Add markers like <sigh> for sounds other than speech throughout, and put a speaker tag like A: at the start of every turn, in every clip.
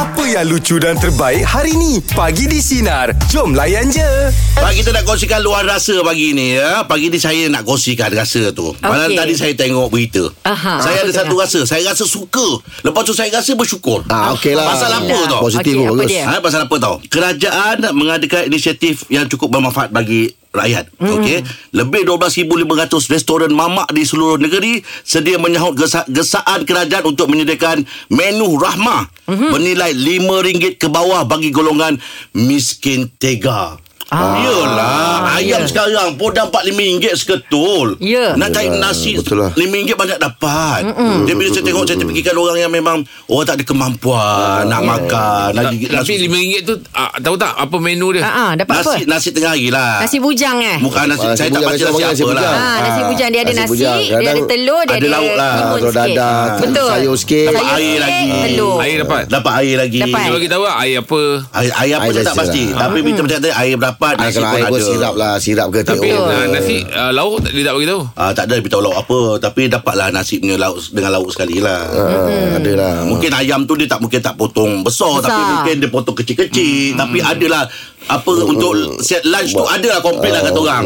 A: Apa yang lucu dan terbaik hari ni? Pagi di Sinar. Jom layan je.
B: Pak kita nak kongsikan luar rasa pagi ni ya. Pagi ni saya nak kongsikan rasa tu. Okay. Malam tadi saya tengok berita.
C: Aha,
B: saya
C: apa
B: ada
C: tu
B: satu
C: dah?
B: rasa. Saya rasa suka. Lepas tu saya rasa bersyukur.
D: Ah, okey lah.
B: Pasal apa tau?
D: Positif
C: apa
D: bagus.
C: dia?
B: Ha, pasal apa tau? Kerajaan mengadakan inisiatif yang cukup bermanfaat bagi rakyat. Mm. Okey. Lebih 12,500 restoran mamak di seluruh negeri sedia menyahut gesa- gesaan kerajaan untuk menyediakan menu rahmah mm-hmm. bernilai RM5 ke bawah bagi golongan miskin tega. Ah, Yelah Ayam
C: ya.
B: sekarang pun dah RM4-5 seketul
C: Ya.
B: Nak cari
D: Yelah,
B: nasi
D: betul lah.
B: RM5 banyak dapat Jadi bila saya tengok Saya terfikirkan orang yang memang Orang tak ada kemampuan Nak makan nak gigit
E: Tapi
B: nasi
E: RM5 tu ah, Tahu tak apa menu dia
C: Ah, ah, dapat
B: Nasi,
C: apa?
B: nasi tengah hari lah
C: Nasi bujang eh?
B: Bukan nasi,
D: Ah,
B: Saya
D: nasi
B: tak
D: bujang,
B: baca nasi
D: nasi
B: apa lah
D: bujang.
C: Ah, nasi bujang dia ada
D: nasi
C: nasi, dia ada telur, dia
B: ada
C: ada,
B: lauk lah.
D: Telur
C: sikit.
D: dadah,
C: Betul.
D: sayur sikit.
B: Dapat air lagi.
C: Telur.
E: Air dapat
B: Dapat air lagi
C: Dapat.
E: Dia bagi tahu lah Air apa
B: Air, air apa saya tak pasti. Tapi Binta macam kata Air berapa
D: Ah,
B: Nasi
D: kalau
B: pun
D: air pun
B: ada
D: sirap lah Sirap ke
E: Tapi
D: oh.
E: nasi ah, Lauk tak- dia tak bagi tahu
B: Ah, tak ada beritahu lauk apa Tapi dapatlah nasi punya lauk Dengan lauk sekali lah
D: Ah, Ada lah
B: Mungkin ayam tu dia tak mungkin tak potong besar,
C: Besar.
B: tapi mungkin dia potong kecil-kecil tapi adalah apa untuk set lunch tu adalah komplit lah kata orang.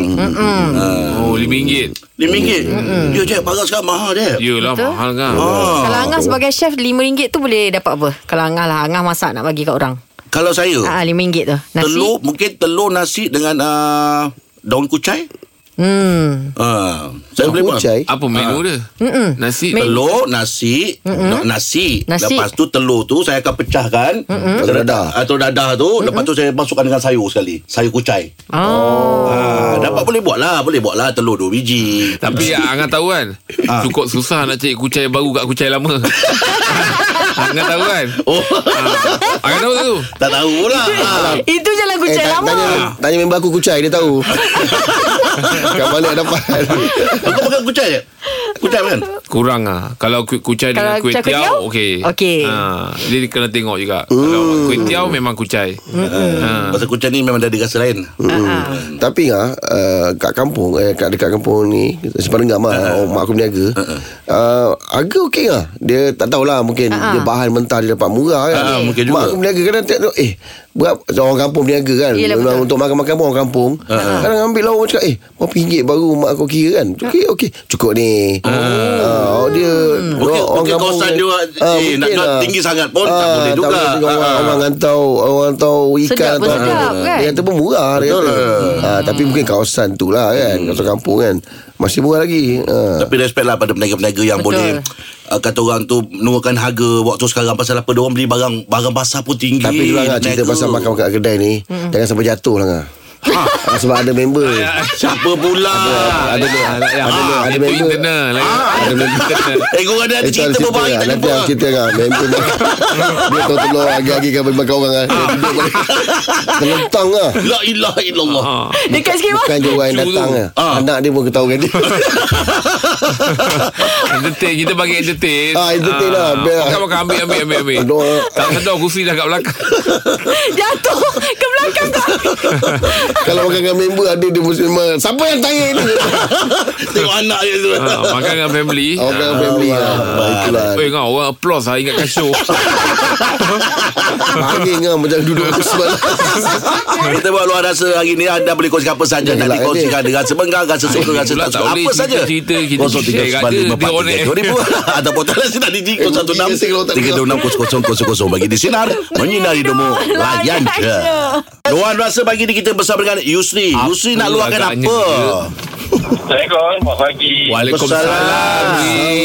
E: Oh RM5
B: RM5. Dia je barang sekarang mahal dia.
E: Yelah
C: Betul.
E: mahal kan
B: Ah.
C: Kalau Angah sebagai chef RM5 tu boleh dapat apa? Kalau Angah lah Angah masak nak bagi kat orang
B: Kalau saya?
C: Ah RM5 tu. Nasi?
B: Telur mungkin telur nasi dengan uh, daun kucai.
C: Hmm
B: Ah, saya boleh buat.
E: Apa menu dia
C: Mm-mm.
E: Nasi
C: Men-
B: Telur, nasi, mm nasi.
C: Nasi.
B: Lepas tu telur tu saya akan pecahkan.
D: Telur dadah.
B: Atau dadah tu. Lepas tu saya masukkan dengan sayur sekali. Sayur kucai.
C: Oh
B: Ah, dapat boleh buat lah. Boleh buat lah telur dua biji.
E: Tapi yang Angah tahu kan
B: Ah.
E: Cukup susah nak cari kucai baru kat kucai lama <laughs> Angah tahu kan
B: Oh.
E: ah. Angah tahu tu
B: tak tahu pula. Ah.
C: Itu jalan
D: Eh,
C: kucai
D: ta-
C: lama
D: tanya, tanya member aku kucai Dia tahu <laughs> Kat mana dapat
B: Aku <laughs> makan kucai je. Kucai kan?
E: Kurang ah. Kalau ku- kucai dengan
C: Kalau
E: kuih
C: kucai kuih tiaw?
E: tiaw okey.
C: Okey.
E: Ha, jadi kena tengok juga. Kalau kuih tiaw memang kucai. Ha.
B: Pasal kucai ni memang dah ada rasa lain.
D: Hmm. Tapi ah uh, kat kampung eh kat dekat kampung ni Sepanjang Gam lah uh, mak aku berniaga. Uh, harga okey lah. Dia tak tahulah mungkin dia bahan mentah dia dapat murah kan.
B: Ah, mungkin juga.
D: Mak aku berniaga kadang tengok eh berapa orang kampung berniaga kan.
C: Yelah,
D: Memang
C: betul.
D: untuk makan-makan pun orang kampung. Kadang ambil lauk cakap eh berapa ringgit baru mak aku kira kan. Okey okey cukup ni. Oh, dia
B: Mungkin, mungkin kawasan dia
D: Ah,
B: eh, nak
D: lah.
B: tinggi sangat pun tak
D: Ah,
B: boleh juga.
D: boleh juga. Orang,
B: Ah.
D: orang orang rantau ikan
C: Sedap pun sedap, kan?
D: Dia kata pun murah dia
B: Betul
D: kata.
B: lah.
D: Ha, tapi mungkin kawasan tu lah kan Kawasan kampung kan Masih murah lagi ha.
B: Tapi respect lah pada peniaga-peniaga yang
C: Betul.
B: boleh uh, kata orang tu menurunkan harga waktu sekarang pasal apa dia orang beli barang barang basah pun tinggi.
D: Tapi juga lah cerita pasal makan kat kedai ni Jangan sampai jatuh lah ngah. Ha, Sebab ada member.
B: Siapa pula?
D: Ada ada ada, ada,
E: Ah,
D: ada
E: itu
D: member.
E: internal lagi.
D: Ada member <laughs>
B: Eh kau ada ada
D: Itu
B: cerita
D: ada
B: berbahaya
D: lah.
B: tak
D: Nanti
B: jumpa.
D: aku cerita <laughs> kan Member Dia tahu telur Agi-agi kan Bagi makan orang kan Dia Terlentang lah.
B: La ilaha illallah.
C: Dekat sikit
D: Bukan je orang yang datang lah.
B: Ah.
D: Anak dia pun ketahukan dia. <laughs>
E: Entertain. Kita bagi entertain.
D: Ah, entertain lah. Biar-
E: Makan makan ambil ambil ambil ambil. Tak sedar kursi dah kat belakang.
C: Jatuh ke belakang tak
D: Kalau makan dengan member Ada dia mesti memang Siapa yang tanya ni? <laughs>
B: Tengok anak dia tu.
E: ha, Makan dengan family.
D: Orang dengan family lah Itulah
E: Eh kau orang applause lah Ingatkan show. <laughs>
D: Angin kan Macam duduk sebab <laughs>
B: Kita buat luar rasa hari ni Anda boleh kongsikan apa saja Nak
D: Gelak kan
B: dikongsikan dengan sebenggang Rasa suka,
E: Ah,
B: rasa tak
E: tak
B: suka Apa saja?
E: cerita-cerita kita share kat dia, dia on air.
B: 2000 Ataupun telefon nak di
D: Biasa kalau tak
B: 0366 Bagi di Sinar Menyinari Demo Layan je Luar rasa pagi ni kita bersama dengan Yusri Yusri nak
E: Apa
B: luahkan apa?
E: dia?
F: Assalamualaikum, selamat pagi.
E: Waalaikumsalam.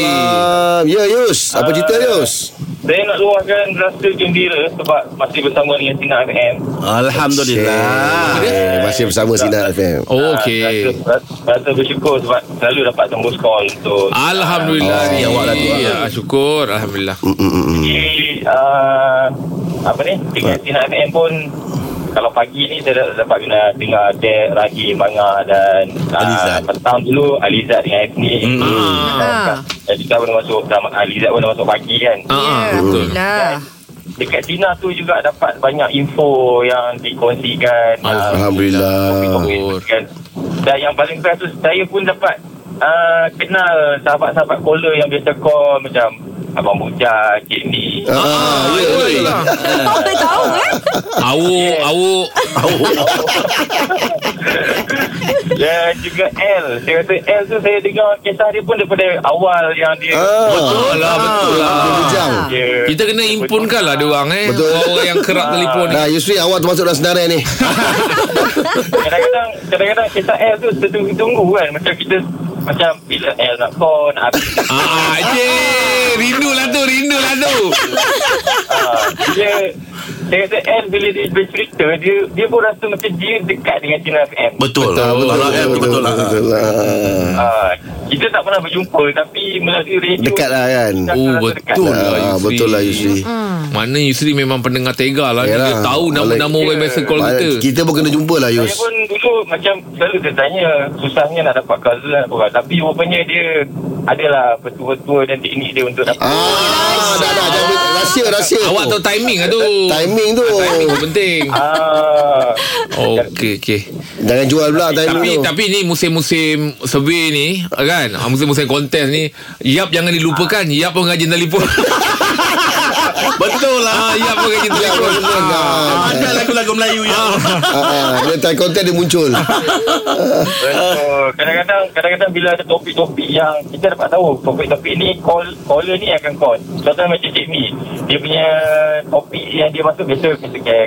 D: Ah, Ya Yus. Apa cerita Yus?
F: Saya nak luahkan rasa gembira sebab masih bersama dengan Sinar FM.
B: Alhamdulillah.
D: Eh, Masih bersama Sinar FM
E: Oh
F: Ah,
E: okey
F: Rasa, rasa bersyukur sebab selalu dapat tembus call untuk
E: Alhamdulillah
D: Oh,
E: ni
B: awak tu,
E: ya, Syukur Alhamdulillah.
F: Jadi, uh, apa ni, dengan Sinar FM pun kalau pagi ni saya dah- dapat kena dengar Dek, Rahim, Banga dan
B: Alizat.
F: uh, petang dulu Alizat dengan Efni.
C: Ah.
F: Jadi kita pun masuk dah- Alizat pun dah masuk pagi kan.
E: Ah, ah,
C: Ya,
E: betul.
F: Dekat Cina tu juga dapat banyak info yang dikongsikan. ah,
D: Alhamdulillah.
F: kan. Dan yang paling best tu saya pun dapat uh, kenal sahabat-sahabat caller yang biasa call macam Abang Bujang, Cik Ni,
D: Ah, ya, betul lah.
C: Awak tahu eh?
E: Awuk, awuk. <laughs>
F: Dan juga L. Saya kata L tu saya dengar kisah dia pun daripada awal yang dia
D: Ah,
E: Betul lah, betul lah.
D: Bujang.
F: dia
E: Kita kena impunkan lah dia orang eh.
D: Betul.
E: Orang yang kerap telefon ni.
D: Nah, Yusri awak termasuk dalam senarai ni. <laughs>
F: kadang-kadang kadang-kadang kisah L tu tertunggu-tunggu kan macam kita macam bila L nak call nak habis
E: Ah, je. Rindu lah tu, rindu lah tu.
F: ah, dia saya kata L bila dia bercerita dia dia pun rasa macam dia dekat dengan Cina FM
B: Betul.
E: Betul.
B: Betul. Kalau M tu betul lah.
D: Betul lah.
F: ah, kita tak pernah berjumpa tapi melalui radio
D: Dekat lah kan.
E: Oh,
F: rasa
E: betul
F: dekat.
E: lah.
D: Ah,
E: Yusri.
D: betul lah Yusri.
E: Mana Yusri memang pendengar tega lah. Dia
D: Yalah.
E: tahu nama-nama orang biasa call kita.
D: Kita pun kena jumpa lah
F: Saya
D: Yus.
F: pun dulu macam selalu dia tanya susahnya nak dapat cousin apa tapi rupanya dia adalah petua-petua dan teknik dia untuk dapat
D: Ah, dah dah jangan rahsia rahsia.
E: Awak tahu timing lah tu.
D: timing tu.
E: Timing tu penting.
F: ah
E: Okey, okey.
D: Jangan jual pula timing
E: Tapi
D: tu.
E: tapi ni musim-musim survey ni kan ah, musim-musim kontes ni Yap jangan dilupakan Yap pun rajin telefon
B: Betul lah.
E: ah, Yap pun rajin telefon ah.
B: Ada lagu-lagu Melayu yang
D: Ah, ah, dia time content dia muncul.
F: Betul. Kadang-kadang kadang-kadang bila ada topik-topik yang kita dapat tahu topik-topik ni call caller ni akan call. Contohnya macam Cik Mi. Dia punya topik yang dia masuk biasa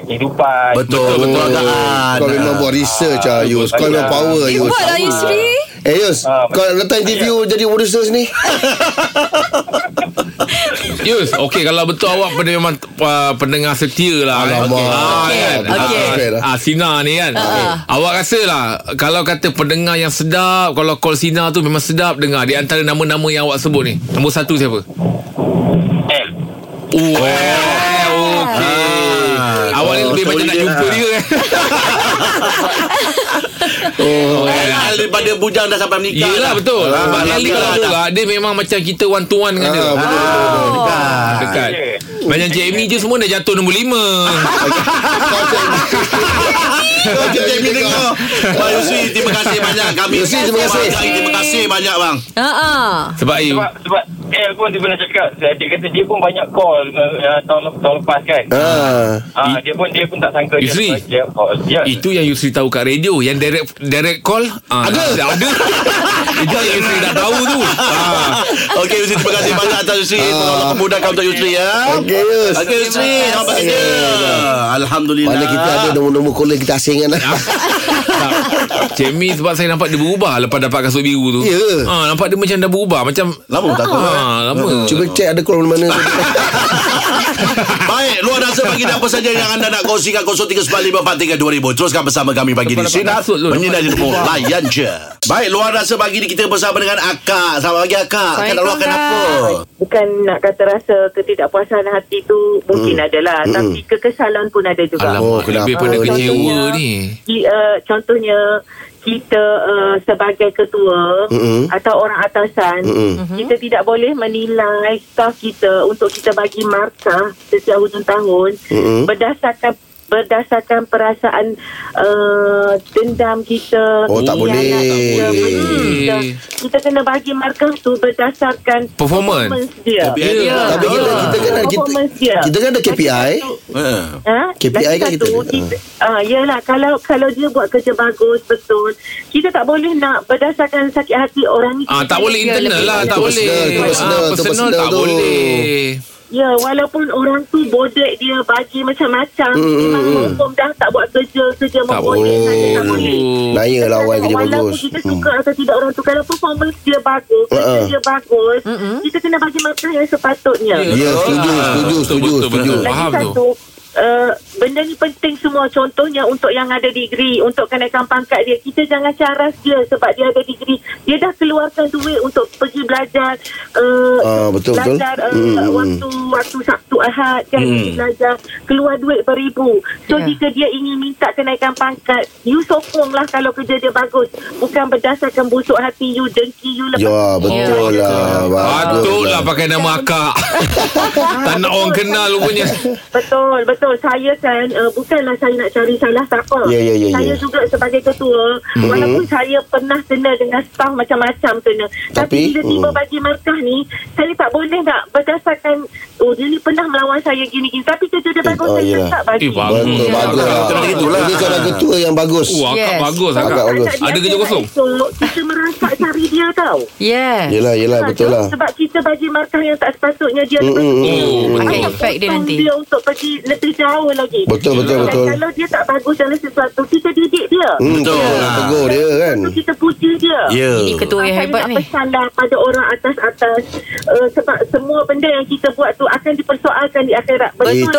F: kehidupan.
B: Betul, betul. Perniagaan.
D: Kau memang buat research lah Yus. Kau memang power Yus.
C: Buat lah Yusri.
D: Eh Yus,
F: Ah,
D: kau datang interview jadi producer sini.
E: Yus Okey kalau betul awak pada memang uh, pendengar setia lah
D: Alamak.
E: eh. ah, kan?
C: Okey.
E: Ah, ah, Sina ni kan Awak rasa lah Kalau kata pendengar yang sedap Kalau call Sina tu memang sedap dengar Di antara nama-nama yang awak sebut ni Nombor satu siapa?
F: L.
E: Oh, okey. Lebih banyak nak jumpa dia eh. <laughs>
B: Oh, Al daripada bujang dah sampai menikah.
E: Yelah
B: dah.
E: betul
B: Ah,
E: Sebab
B: dah
E: Ali
B: menikah
E: kalau
B: dah.
E: tu lah Dia memang macam kita one to one dengan dia
D: Ah, betul, betul, betul.
E: Ah, Dekat Macam Cik Amy je semua dah jatuh nombor lima
B: Kau Jamie <laughs> dengar. Bang Yusri, terima kasih banyak. Kami
D: Yusri, terima kasih.
B: Terima kasih banyak bang.
C: Ha ah.
E: Sebab eh,
F: Sebab sebab L pun dia pernah cakap saya dia kata dia pun banyak call uh, tahun tahun lepas kan.
D: Ah.
F: Ah dia pun dia pun tak sangka
E: Yusri.
F: dia dia call. Ya.
E: Itu yang Yusri tahu kat radio Yang direct direct call ah, Ada <laughs> Ada Itu yang Yusri dah tahu tu ah.
B: Okey Yusri, terima kasih banyak atas Yusri. Tolong memudahkan untuk Yusri ya.
D: Okey Yus.
B: Okey Yusri, selamat bekerja. Alhamdulillah.
D: Mana kita ada nombor-nombor caller kita asingkan lah. <laughs>
E: Cik Mi sebab saya nampak dia berubah Lepas dapat kasut biru tu
D: Ya.
E: ah, Nampak dia macam dah berubah Macam
B: Lama tak tahu.
E: ah, Lama
D: Cuba cek ada call mana.
B: Baik, luar rasa bagi apa saja yang anda nak kongsikan 0395432000. Teruskan bersama kami bagi di
E: Dapat
B: Sinar.
E: kasut tu,
B: Menyinari demo. Layan je. Baik, luar rasa pagi ni kita bersama dengan Akak. Selamat pagi Akak. Akak nak luahkan apa?
G: bukan nak kata rasa ketidakpuasan hati tu mungkin hmm. adalah
D: Hmm.
G: tapi kekesalan pun ada juga.
E: Alamak
D: Oh,
E: Lebih pada
D: ni?
E: kecewa ni
G: uh, contohnya kita uh, sebagai ketua
D: Mm-mm.
G: atau orang atasan
D: Mm-mm.
G: kita tidak boleh menilai staf kita untuk kita bagi markah setiap hujung tahun
D: Mm-mm.
G: berdasarkan berdasarkan perasaan uh, dendam kita
D: Oh, tak boleh.
G: khianat kita, kita. kita kena bagi markah tu berdasarkan
E: Performance.
G: dia
B: KPI dia.
D: Tapi kita kita kan ada kita,
G: Performance dia.
D: kita kan ada KPI.
B: Eh.
G: Ha?
D: KPI
G: Lagi
D: kan
G: satu,
D: kita
G: ah, Yelah Kalau kalau dia buat kerja bagus Betul Kita tak boleh nak Berdasarkan sakit hati orang ni
E: Ah, tak boleh internal lah. Tak boleh
D: personal, personal,
E: Ah, Personal
D: personal
E: tak
D: tu.
E: boleh
G: Ya walaupun orang tu Bodek dia Bagi macam-macam
D: Hmm,
G: Memang
D: hmm, hmm.
G: hukum dah Tak buat kerja Kerja
E: Tak
G: membodek
E: boleh.
G: saja Tak boleh
D: Naya lah awal kerja
G: Walaupun
D: bagus.
G: kita suka atau tidak orang tu Kalau performance dia bagus Kerja
D: Uh-uh.
G: dia bagus Kita kena bagi markah yang sepatutnya
D: Ya, setuju, setuju,
E: Betul,
D: setuju, setuju.
E: betul.
G: Lagi
E: Faham tu.
G: satu uh, Benda ni penting semua Contohnya untuk yang ada degree Untuk kenaikan pangkat dia Kita jangan caras dia Sebab dia ada degree Dia dah keluarkan duit Untuk pergi belajar uh,
D: Ah, betul, betul.
G: Belajar uh,
D: Hmm, hmm,
G: Waktu Waktu Sabtu Ahad kan
B: Hmm.
G: pergi belajar Keluar duit beribu So
C: Ya.
G: jika dia ingin minta kenaikan pangkat You sokong lah Kalau kerja dia bagus Bukan berdasarkan busuk hati you Dengki you lepas
D: Ya, betul lah. Bagus
E: Patut lah pakai nama akak <laughs> Tak nak orang kenal rupanya
G: Betul, betul. Saya kan uh, bukanlah saya nak cari salah siapa.
D: Ya, ya, ya,
G: Saya
D: ya.
G: juga sebagai ketua mm-hmm. walaupun saya pernah kena dengan staff macam-macam kena. Tapi,
D: Tapi,
G: bila tiba
D: mm.
G: bagi markah ni saya tak boleh nak berdasarkan oh dia ni pernah melawan saya gini-gini tapi kerja dia bagus
D: oh,
G: saya
D: yelah.
G: tak bagi.
E: Eh, bagus.
D: Betul bagus lah.
E: betul.
D: Ini seorang ketua yang bagus.
E: Oh, akak
C: Yes.
E: bagus
D: Akak
E: akak.
D: bagus.
E: Ada kerja kosong?
G: Esok, kita merasa cari dia tau.
C: Yeah.
D: Yelah, yelah
G: Ha,
D: betul lah.
G: Sebab kita bagi markah yang tak sepatutnya dia
D: Mm,
G: lepas
D: mm,
G: tu.
D: mm,
E: mm.
C: Akan effect dia nanti.
G: dia untuk pergi lebih jauh lagi.
D: Betul, betul,
G: Dan
D: betul.
G: Kalau dia tak bagus dalam sesuatu, kita didik dia.
D: Hmm,
B: Betul.
D: betul.
B: Ah.
D: Tegur dia kan.
G: Kita puji dia.
B: Ya.
C: Ini ketua yang
G: Saya
C: hebat
G: nak
C: ni.
G: pesanlah pada orang atas-atas uh, sebab semua benda yang kita buat tu akan dipersoalkan di akhirat.
C: Betul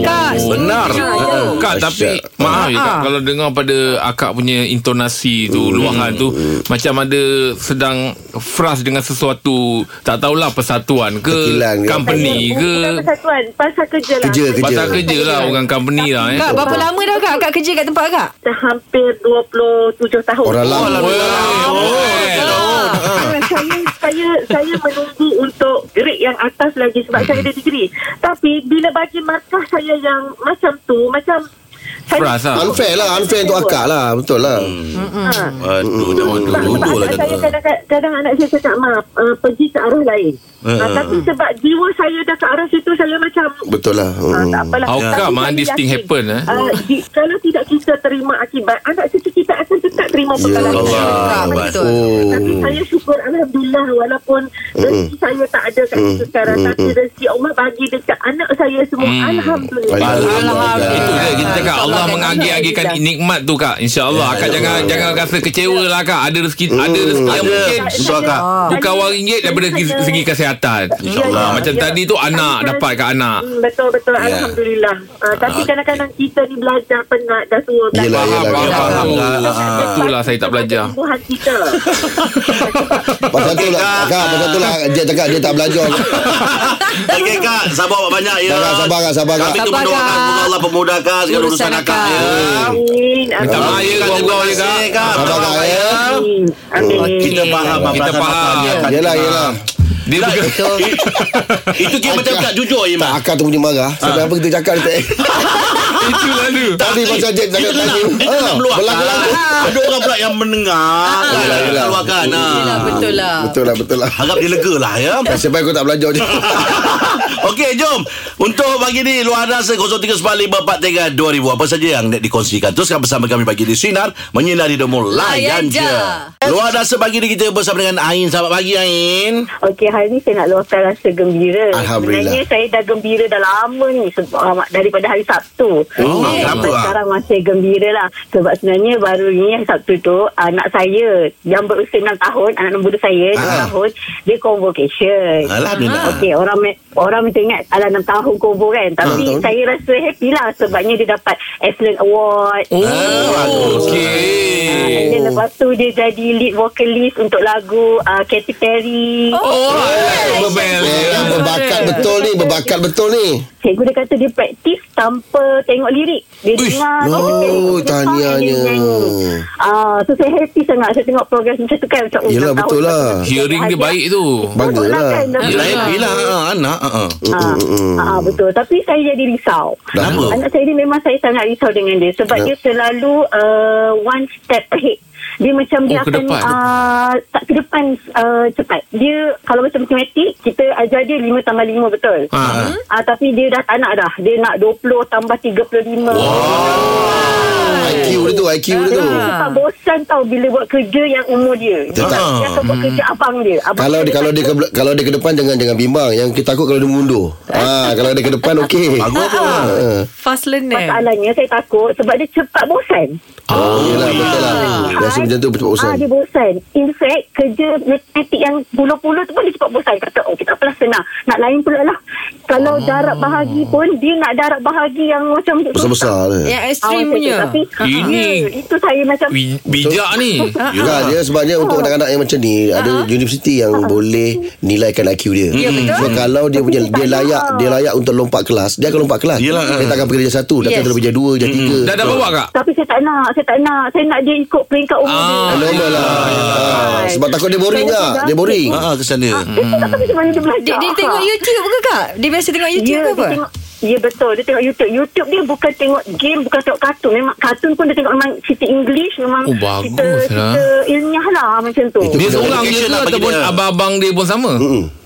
C: kak.
B: Benar.
C: Setuju.
B: Ha,
E: Kak tapi maaf ya kak
C: Ah.
E: kalau dengar pada akak punya intonasi tu luahan tu macam ada sedang frust dengan sesuatu tak tahulah persatuan ke
D: Tekilan ke
E: company
G: Bukan
E: ke
G: persatuan, pasal kerja lah.
D: Kerja, kerja.
E: pasal kerja lah orang company lah eh.
C: Kak berapa lama dah kak Kak kerja kat tempat kak?
G: Dah hampir 27 tahun.
D: Orang lama.
G: Ah, saya saya saya menunggu untuk grade yang atas lagi sebab saya ada degree. Tapi bila bagi markah saya yang macam tu, macam
E: Frust lah.
D: Unfair lah Unfair untuk akak lah Betul lah
G: Ha.
B: Aduh, jangan
G: Sebab,
B: dulu
G: sebab
B: lah
G: anak saya
B: kata.
G: kadang, kadang anak saya cakap maaf uh, pergi ke arah lain.
B: Eh,
G: Uh,
B: eh,
G: tapi sebab jiwa saya dah ke arah situ saya macam
D: Betul lah
G: Ah,
D: Hmm.
G: tak apalah.
E: How come, ah, this thing happen, eh?
G: ah, di- kalau tidak kita terima akibat, anak cucu kita akan tetap terima
D: Ya
G: pengalaman.
B: Allah.
C: Kak betul.
D: Oh
G: Tapi saya syukur Alhamdulillah Walaupun rezeki saya tak ada kat situ sekarang Tapi rezeki Allah bagi dekat anak saya semua
E: Mm.
G: Alhamdulillah
C: Alhamdulillah.
E: Itu dia kita cakap Allah
C: Alhamdulillah.
E: mengagi-agikan nikmat tu kak. InsyaAllah Akak jangan jangan rasa kecewa lah kak. Ada rezeki Ada rezeki yang mungkin
B: Betul, Kak.
E: Bukan wang ringgit daripada segi, kesihatan. InsyaAllah.
G: Ya,
E: Macam
G: ya.
E: tadi tu anak
G: Tapi
E: dapat kat anak.
G: Hmm, betul betul.
B: Ya.
G: Alhamdulillah. Uh, Tapi kadang-kadang kita ni belajar penat Dah tua belajar.
D: Yelah,
E: Faham,
D: yelah,
E: faham,
D: faham.
E: faham.
B: Ah,
E: Itulah saya tak belajar.
G: Tumbuhan kita. <laughs>
D: Pasal tu lah Kak. Pasal tu lah. Dia cakap dia tak belajar. <laughs>
B: Okey kak, sabar banyak ya.
D: Sabar, sabar, Kak, sabar, Kak.
B: Kami tu
C: Sabar,
B: mendoakan semoga Allah pemudahkan segala
C: Urusan
B: urusan akak
G: Amin.
E: Minta maaf ya
B: Terima kasih,
E: kak
B: kak.
D: Sabar, Kak, ya.
B: Kita faham apa
E: Kita faham.
D: Yelah yelah
E: Dia bukan
B: Itu <laughs> kira macam kak jujur
D: Tak
B: Iman.
D: akak tu punya marah Sampai apa kita cakap dia tak <laughs>
E: Itulah tu
D: Tadi pasal Jack
B: Kita
D: cakap tadi
B: kita nak meluahkan.
D: Berlaku-laku
B: Ada orang pula yang mendengar.
D: Yelah, yelah.
B: Keluarkan.
C: Yelah, betul lah.
D: Betul lah betul lah
B: Harap dia lega lah ya.
D: Nasib baik aku tak belajar je <laughs>
B: Okey, jom. Untuk pagi ni, luar rasa 0395432000. Apa saja yang nak dikongsikan. Teruskan bersama kami pagi di Sinar. Menyinari Demo Layan
C: Layan
B: je.
C: je.
B: Luar rasa pagi ni kita bersama dengan Ain. Selamat pagi, Ain.
H: Okey, hari ni saya nak luahkan rasa gembira.
D: Alhamdulillah.
H: Sebenarnya saya dah gembira dah lama ni sebab, uh, daripada hari Sabtu.
B: Oh,
H: Sampai
B: kenapa, ah?
H: Sekarang masih gembira lah. Sebab sebenarnya baru ni hari Sabtu tu, anak saya yang berusia 6 tahun, anak nombor saya 6
B: Ah.
H: tahun, dia convocation.
B: Alhamdulillah.
H: Okey, orang orang mesti ingat ala 6 tahun convo kan. Tapi
D: tahun.
H: saya rasa happy lah sebabnya dia dapat Excellent Award.
E: Oh
H: Ah,
E: Okey
H: dan lepas tu dia jadi lead vocalist untuk lagu uh, Katy Perry.
E: Oh Berbel
D: Eh, Berbakat betul ni Berbakat betul ni
H: Cikgu dia kata dia praktis tanpa tengok lirik. Dia
E: Uish.
H: dengar.
D: Oh,
H: dia
D: tahniahnya.
H: Ah, so saya happy sangat. Saya tengok progres macam tu kan. Macam,
D: Yelah, betul lah.
E: Hearing dia baik tu
D: Bangga
H: Betul
D: lah.
B: Yelah, lah ah, anak. ah,
H: betul. Tapi saya jadi risau.
B: Kenapa?
H: Anak saya ni memang saya sangat risau dengan dia. Sebab dia selalu uh, one step ahead. Dia macam dia
E: Oh, ke
H: akan
E: depan.
H: uh, tak ke depan uh, cepat. Dia kalau macam matematik, kita ajar dia 5 tambah 5 betul.
E: Ha.
H: Ah, tapi dia dah tak nak dah. Dia nak 20 tambah 35.
D: IQ dia tu IQ dia tu
H: Dia bosan tau bila buat kerja yang umur dia.
D: Dia tak-
H: Dia akan buat kerja abang dia. Abang
D: kalau dia kalau dia ke kalau dia ke depan jangan jangan bimbang. Yang kita takut kalau dia mundur. Ah kalau dia ke depan okey. <laughs>
B: Bagus tu.
C: Fast learner.
H: Masalahnya saya takut sebab dia cepat bosan.
D: Oh, yelah betul lah. Biasa macam tu cepat bosan.
H: Ah, dia bosan. In fact, kerja matematik yang puluh-puluh tu pun dia cepat bosan. Kata, oh kita apalah senang. Nak lain pula lah. Kalau darat bahagi pun, dia nak darat bahagi yang macam...
D: Besar-besar dia.
C: Yang
H: Ah,
C: ekstrim punya.
H: Tapi,
E: Ini-
H: ya, itu saya macam...
E: Bi- Bijak ni <laughs>
D: Yelah dia sebabnya untuk anak-anak yang macam ni ada universiti yang boleh nilaikan IQ dia.
C: Ya, betul.
D: So kalau dia punya dia layak dia layak untuk lompat kelas, dia akan lompat kelas.
B: Yelah,
D: Dia takkan pergi darjah satu, datang
C: Yes.
D: yes. darjah dua, darjah tiga.
E: Dah dah bawa kak
H: Tapi saya tak nak. Saya tak nak. Saya nak dia ikut peringkat umur
E: Ah,
H: dia.
D: Normal lah. Ah, sebab takut dia boring lah. Dia boring.
B: Ah, kesan dia.
H: Dia tak tahu macam mana dia belajar.
C: Dia, dia tengok YouTube ke kak? Dia biasa tengok YouTube
H: Ya,
C: ke apa?
H: tengok, Ya betul Dia tengok YouTube YouTube dia bukan tengok game Bukan tengok kartun Memang kartun pun dia tengok Memang cerita English Memang
E: Oh, bagus
H: cerita,
E: lah.
H: cerita ilmiah lah Macam tu
E: Dia seorang je ke
B: lah
E: Ataupun
B: dia.
E: abang-abang dia pun sama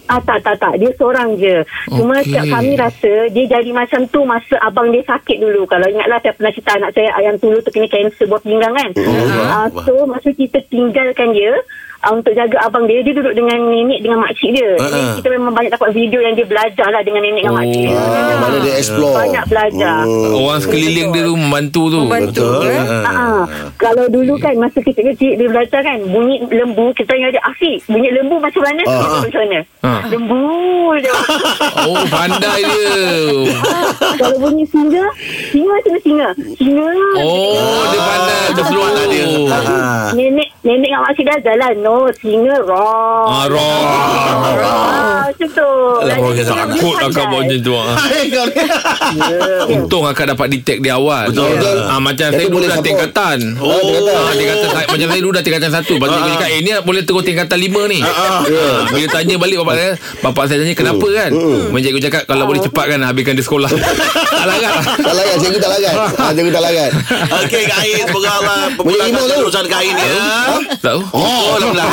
H: Ah tak tak tak dia seorang je. Cuma okay. kami rasa dia jadi macam tu masa abang dia sakit dulu. Kalau ingatlah saya pernah cerita anak saya yang dulu tu kena kanser buah pinggang kan. Ah so masa kita tinggalkan dia uh, untuk jaga abang dia dia duduk dengan nenek dengan makcik dia. Jadi
B: Ah.
H: kita memang banyak dapat video yang dia belajar lah dengan nenek dengan
E: Oh.
H: makcik dia.
D: Ah, mana dia explore.
H: Banyak belajar.
E: Orang sekeliling dia tu Membantu tu
C: Membantu eh?
H: Ah, ah. Kalau dulu kan Masa kecil-kecil Dia belajar kan Bunyi lembu Kita tanya dia Afiq Bunyi lembu macam mana
D: Ah.
H: Macam mana
E: Ah.
H: Lembu je
E: Oh pandai dia
H: Kalau bunyi singa Singa macam singa Singa
E: Oh dia pandai Berseluar lah dia
B: Ah.
H: Nenek Nenek dengan makcik dah jalan No? Singa Roar
E: Ah, roar.
H: Ah, Macam tu.
B: Alah, sangat
H: boleh
E: Kot akak
H: pandai.
E: buat macam tu ah.
B: Kau ni. <laughs>
E: Untung akak dapat detect dia awal.
B: Betul.
D: Betul.
E: ah, Macam saya dulu dah tingkatan.
B: Oh.
E: ah, Dia kata saya- Macam saya dulu dah tingkatan satu. Lepas tu dia cakap Eh ni boleh terus tingkatan lima ni. Ah, Bila tanya balik bapak saya Bapak saya tanya kenapa kan? Macam cikgu cakap Kalau boleh cepat kan Habiskan dia sekolah. <laughs> Tak larat. Lah
D: Tak larat Cikgu tak larat. Ah, Cikgu tak larat. <laughs>
B: Okey Kak Ain Semoga Allah
D: Bunyi email tu.
B: Urusan Kak Ain ya
E: Tak tahu.
B: Oh Alhamdulillah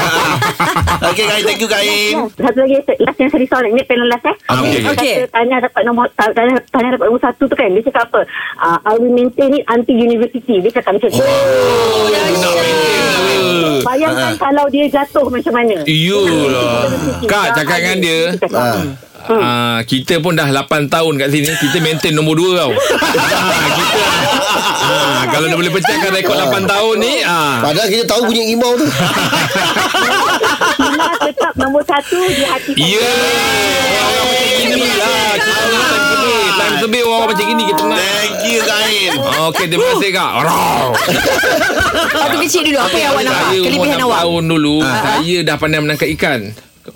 B: Okey Kak Ain Thank you Ain
H: Satu lagi last yang saya risau Ini panel last eh.
E: Ah, okey,
H: Dia
C: okey.
H: kata Tanya dapat nombor ta- Tanya, tanya dapat nombor satu tu kan. Dia cakap apa? Uh, I will maintain it Until university. Dia cakap macam tu.
E: Oh lah dia
H: Bayangkan kalau dia jatuh macam mana?
E: Iyalah. Kak cakap dengan dia
D: ah.
E: Ah, kita pun dah 8 tahun kat sini Kita maintain nombor 2 tau. <laughs> Ah, Kita ah, Kalau dia boleh pecahkan rekod 8 tahun ni ah.
D: Padahal kita tahu bunyi imau tu.
H: Tetap nombor satu Di hati
E: Ya. Macam gini lah Kita nak time sebih Time sebih orang macam gini kita nak
B: Thank you Kak Ain
E: Okey terima kasih kak.
C: Waktu kecil dulu Apa yang awak nampak?
E: umur
C: Kelebihan
E: 6
C: awak?
E: tahun dulu Saya dah pandai menangkap ikan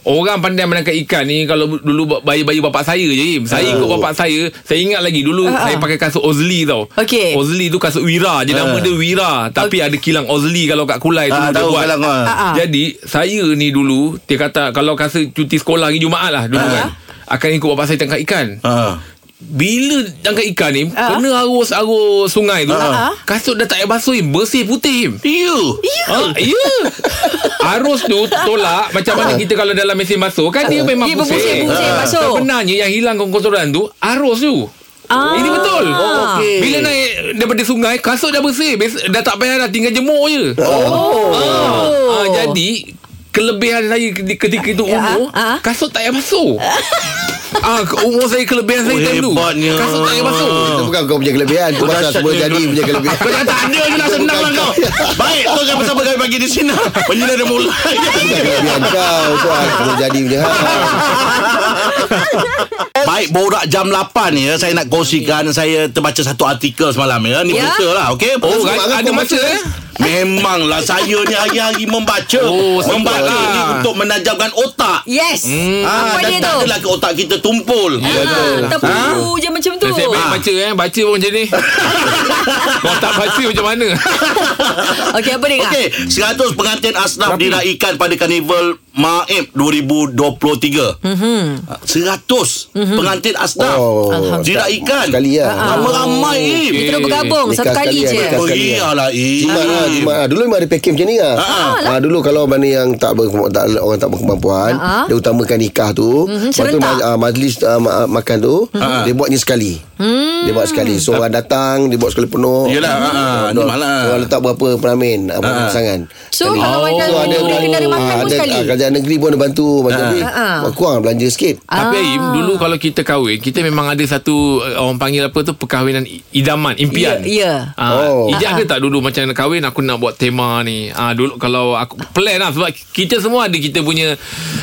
E: Orang pandai menangkap ikan ni Kalau dulu bayi-bayi bapak saya je Im. Saya ikut bapak saya. Saya ingat lagi Dulu saya pakai kasut Ozli tau.
C: Okey.
E: Ozli tu kasut Wira je Nama dia Wira. Tapi ada kilang Ozli Kalau kat Kulai tu dia
B: tahu
E: buat.
B: kalang, ah.
E: Jadi Saya ni dulu Dia kata Kalau kasa cuti sekolah hari Jumaat lah Dulu kan Akan ikut bapak saya tangkap ikan.
B: Ah.
E: Bila tangkap ikan ni
C: Ah.
E: Kena arus-arus sungai tu
C: Ah.
E: Kasut dah tak payah basuh Im. Bersih putih Im.
B: You
E: Ah, ya. <laughs> Arus tu tolak macam mana kita kalau dalam mesin basuh kan dia memang
C: Dia
E: pusing. Ah.
C: basuh.
E: Sebenarnya yang hilang kotoran tu arus tu.
C: Ah.
E: Ini betul.
C: Oh,
B: okey.
E: Bila naik daripada sungai kasut dah bersih. Bes- dah tak payah dah tinggal jemur je. Oh. Ah, jadi kelebihan saya ketika itu
C: Ya,
E: umur
C: ah.
E: kasut tak payah basuh. <laughs> ah, umur saya kelebihan saya
B: Oh,
E: time tu.
B: hebatnya.
E: Kasut tak payah basuh.
D: Itu bukan kau punya kelebihan Kau pasal semua jadi punya kelebihan
B: Kau dah tak ada je lah senang lah kau Baik Teruskan bersama kami pagi di sini Penyinar dah mulai
D: Bukan kelebihan kau Tuan Semua jadi punya
B: Baik borak jam 8 ni ya Saya nak kongsikan Saya terbaca satu artikel semalam ya Ni
C: Ya.
B: berita lah okey
E: Oh, ada
D: kau
E: masa
D: baca,
E: eh?
B: Memanglah saya ni hari-hari membaca.
E: Oh,
B: Membaca ni
E: lah.
B: untuk menajamkan otak.
C: Yes.
B: Ah,
C: Apa dia
B: dan tak
C: tu?
B: adalah ke otak kita tumpul.
C: Ah, Terpuru je macam tu.
E: Nasib baik
B: Ah.
E: baca eh. Baca pun macam ni. <laughs> Kalau tak baca macam mana? <laughs>
C: Okey apa dia kak?
B: Okey, 100 pengantin asnaf diraikan pada karnival Maib 2023. Mm-hmm. 100 pengantin asnaf
D: Oh,
B: diraikan.
D: Sekali lah
B: Ramai-ramai Im.
E: Okey.
C: Kita dah bergabung Satu kali je.
D: nikah
B: Oh iyalah Im.
D: Jimat jimat lah. Dulu memang ada package macam ni lah
B: Ah,
D: ah, Dulu kalau mana yang tak, ber, tak Orang tak berkemampuan
C: Ah.
D: Dia utamakan nikah tu
C: Mhm,
D: Lepas tu ma- majlis ma- makan tu Dia buatnya sekali Dia buat sekali So orang datang Dia buat sekali penuh
B: Yelah, ah, ah,
D: Dia-
B: jimat lah.
D: Orang letak berapa peramin Apa
B: Ah.
D: pasangan
C: So kalau macam
D: So ada
C: kendari makan
D: ah,
C: pun
D: ada,
C: sekali
D: ah, Kerajaan negeri pun ada bantu Macam ni
C: Ah, ah.
D: Kurang belanja sikit
E: Tapi
C: Ah.
E: Aim Dulu kalau kita kahwin Kita memang ada satu uh, Orang panggil apa tu Perkahwinan idaman Impian
C: Ya, ya.
E: Ah,
D: Oh.
E: Ijat ke tak dulu Macam nak kahwin Aku nak buat tema ni ah, Dulu kalau aku Plan lah Sebab kita semua ada Kita punya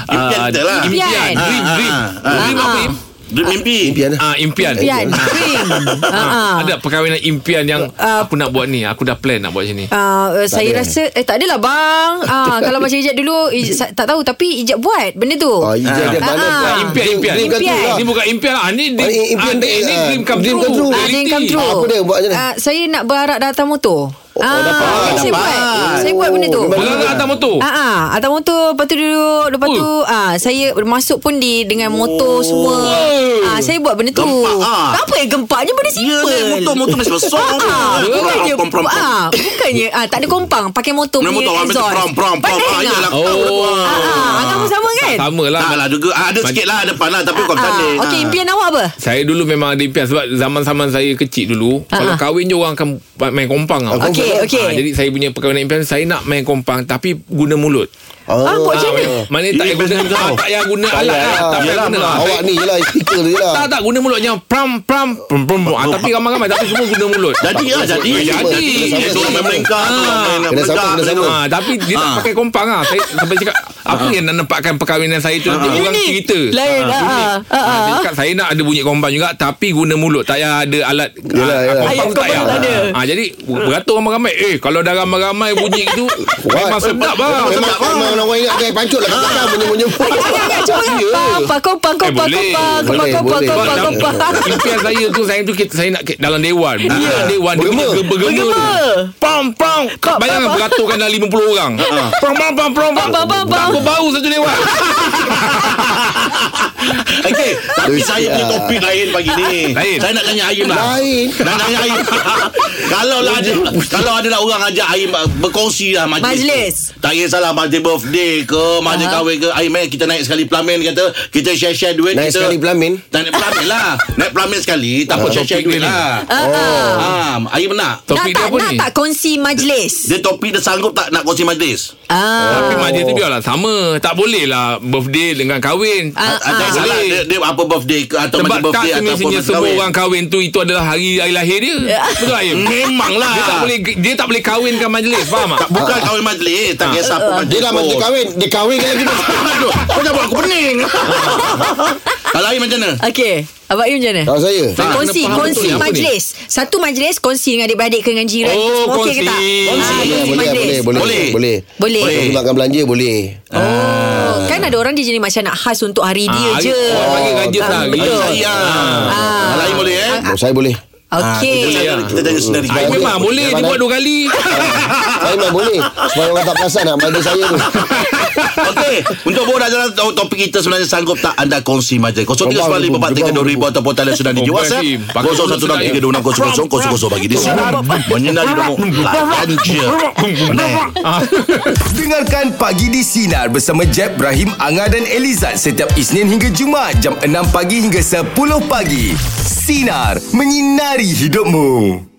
B: Impian
E: ah,
B: kita lah.
E: Impian
C: Impian.
E: Dream
B: Ah,
E: Dream
B: ah, ah.
E: Dream apa Im?
B: Dream mimpi.
D: Impian lah
E: Ah, impian
C: Impian Dream Ah, ah.
E: Ada perkahwinan impian yang
C: Ah.
E: Aku nak buat ni Aku dah plan nak buat sini
C: Uh, saya
D: ada.
C: rasa eh tak adalah bang. Ah <laughs> kalau macam Ijat dulu Ijat, sa- tak tahu tapi Ijat buat benda tu.
D: Oh, ijat dia
C: Ah,
D: mana
C: ah.
D: buat
E: Impian, impian.
D: dream come true
C: Impian.
E: Ini bukan impian lah Ni,
D: Ah,
E: ni,
D: impian
E: ah, ni
D: ah,
E: dream come true.
C: Ah, dream come true.
D: Apa dia buat macam?
C: Ah, saya nak berarak datang motor. Ah,
D: dapat.
C: saya
B: Dapat.
C: buat. Saya buat benda tu.
D: memang
E: Bergerak atas motor.
C: Ah, ah, atas motor lepas tu duduk lepas tu ah saya masuk pun di dengan motor semua. Ah saya buat benda tu.
B: Gempak, ah.
C: Apa yang gempaknya benda
B: Ya
C: simple.
B: ni motor-motor mesti besar
C: Ah, bukannya
B: Prom, prom, prom.
C: ah, bukannya ah, tak ada kompang pakai motor punya
B: motor
C: exhaust.
B: prom prom prom
C: Pandai
B: Ah,
C: tak?
B: Yalah
E: Oh.
C: Ah, ah, pun sama kan?
E: Sama lah.
B: Tak lah juga Ah, Ada sikit lah Depan lah Tapi kau
C: Ah,
B: tanding
C: Okey,
B: Ah.
C: impian awak apa?
E: Saya dulu memang ada impian sebab zaman-zaman saya kecil dulu
C: Ah,
E: kalau
C: ah.
E: kahwin je orang akan main kompang tau.
C: Okey, okey.
E: Ah, jadi saya punya perkahwinan impian saya nak main kompang tapi guna mulut.
C: Ah, buat macam mana?
E: Mana tak payah guna ah, tak payah guna alat lah. Tak payah guna.
B: yelah.
D: Awak ni je lah Speaker je lah
E: Tak tak guna mulutnya pram pram pram pram. Ah, tapi ramai-ramai tapi semua guna mulut.
B: Jadi lah Jadi
E: Jadi.
B: Main melengkar
D: Kena sama, kena sama.
E: Ah, tapi dia tak
B: Ah.
E: pakai kompang ah. Saya sampai cakap apa yang nak nampakkan perkahwinan saya tu nanti orang cerita.
C: Lain, ah,
E: unik.
C: ah, ah,
E: Ah, dia
C: ah.
E: cakap saya nak ada bunyi kompang juga tapi guna mulut. Tak payah ada alat ah, kompang tak payah. Ah, jadi beratur ramai-ramai. Eh kalau dah ramai-ramai bunyi tu memang sedap lah.
D: Memang, memang orang ingat Dia pancut lah Kata-kata menyebut-nyebut
C: Jangan, jangan, cuba kan? Kompang, kompang,
E: Eh,
C: kompang,
E: boleh.
C: kompang, kompang,
D: Boleh,
C: kompang,
D: boleh.
C: kompang,
E: Sebab
C: kompang.
E: dalam- Impian saya tu Saya tu kita, saya nak dalam dewan Dalam dewan dia
D: Bergema.
E: punya Bergema
C: Bergema.
E: Pam pam Bayangkan beraturkan dalam 50 orang <laughs> Pam pam pam pam
C: Pam, pam, pam, pam.
E: Aku bau satu dewan <laughs>
B: Okey, tapi
D: Lucia.
B: saya punya topik lain pagi ni.
E: Lain.
B: Saya nak tanya Aim lah.
D: Lain.
B: Nak tanya Aim. <laughs> kalau lah ada kalau ada lah orang ajak Aim berkongsi lah majlis.
C: Majlis.
B: tu. Tak kisahlah majlis birthday ke, majlis
C: Aha.
B: kahwin ke. Aim eh kita naik sekali pelamin kata, kita share-share duit
D: Naik
B: kita.
D: sekali pelamin
B: Tak naik pelamin lah. Naik pelamin sekali, tak apa
E: Ah,
B: share-share duit
E: ni.
B: lah.
C: Ah,
B: Ah, Aim nak.
C: Nak
E: Topik dia
C: tak,
E: apa
C: nak
E: ni
C: tak kongsi majlis?
B: Dia topik dia sanggup tak nak kongsi majlis?
C: Ah.
E: Tapi majlis tu biarlah sama Tak boleh lah Birthday dengan kahwin
C: Ah,
B: Ada
C: ah.
B: salah dia, dia apa birthday ke atau
E: Sebab
B: majlis
E: tak
B: birthday ataupun
E: semestinya
B: majlis
E: semua orang kahwin tu Itu adalah hari hari lahir dia <laughs> Betul tak Aim?
B: Memanglah.
E: Dia tak boleh Dia tak boleh kahwinkan majlis Faham tak?
B: Tak, bukan kahwin majlis Tak kisah apa majlis
D: Dia dah majlis
B: pun.
D: kahwin Dia kahwin kan lagi <laughs>
B: Aduh Kau dah buat aku pening <laughs> Kalau Aim macam mana
C: Okey. Abang Im macam mana?
D: Kalau saya
E: Tak,
C: Kongsi, kongsi
E: betul ni,
C: majlis. Satu majlis kongsi dengan adik-beradik ke dengan jiran.
E: Oh,
C: Semua okey ke
E: kongsi.
C: tak?
E: Kongsi.
C: Ah,
D: Boleh,
C: kongsi
D: boleh,
C: majlis.
D: boleh, boleh,
B: Boleh.
D: boleh.
C: Boleh.
D: Kongsi makan belanja boleh.
C: Oh, kan ada orang dia jenis macam nak khas untuk hari dia
E: Ah,
C: je.
E: Orang panggil raja
C: Ah,
E: sehari.
C: betul.
B: Saya
C: Ah.
B: Kalau Aim boleh eh
D: Oh, saya boleh.
C: Okey.
B: Kita
E: ya.
B: kita tanya sendiri
E: Aim memang boleh Dia buat dua kali
D: Saya memang boleh. Supaya orang tak perasan nak majlis saya tu. <laughs>
B: Okey Untuk borak dalam to- topik kita Sebenarnya sanggup tak anda kongsi majlis? 0395432000 Ataupun talian sudah di WhatsApp.
E: Sim. Pakai
B: 0163260000 Bagi di sini Menyinari Layan je <laughs>
A: Dengarkan Pagi di Sinar bersama Jeb, Ibrahim, Anga dan Elizad setiap Isnin hingga Jumaat jam 6 pagi hingga 10 pagi. Sinar, menyinari hidupmu.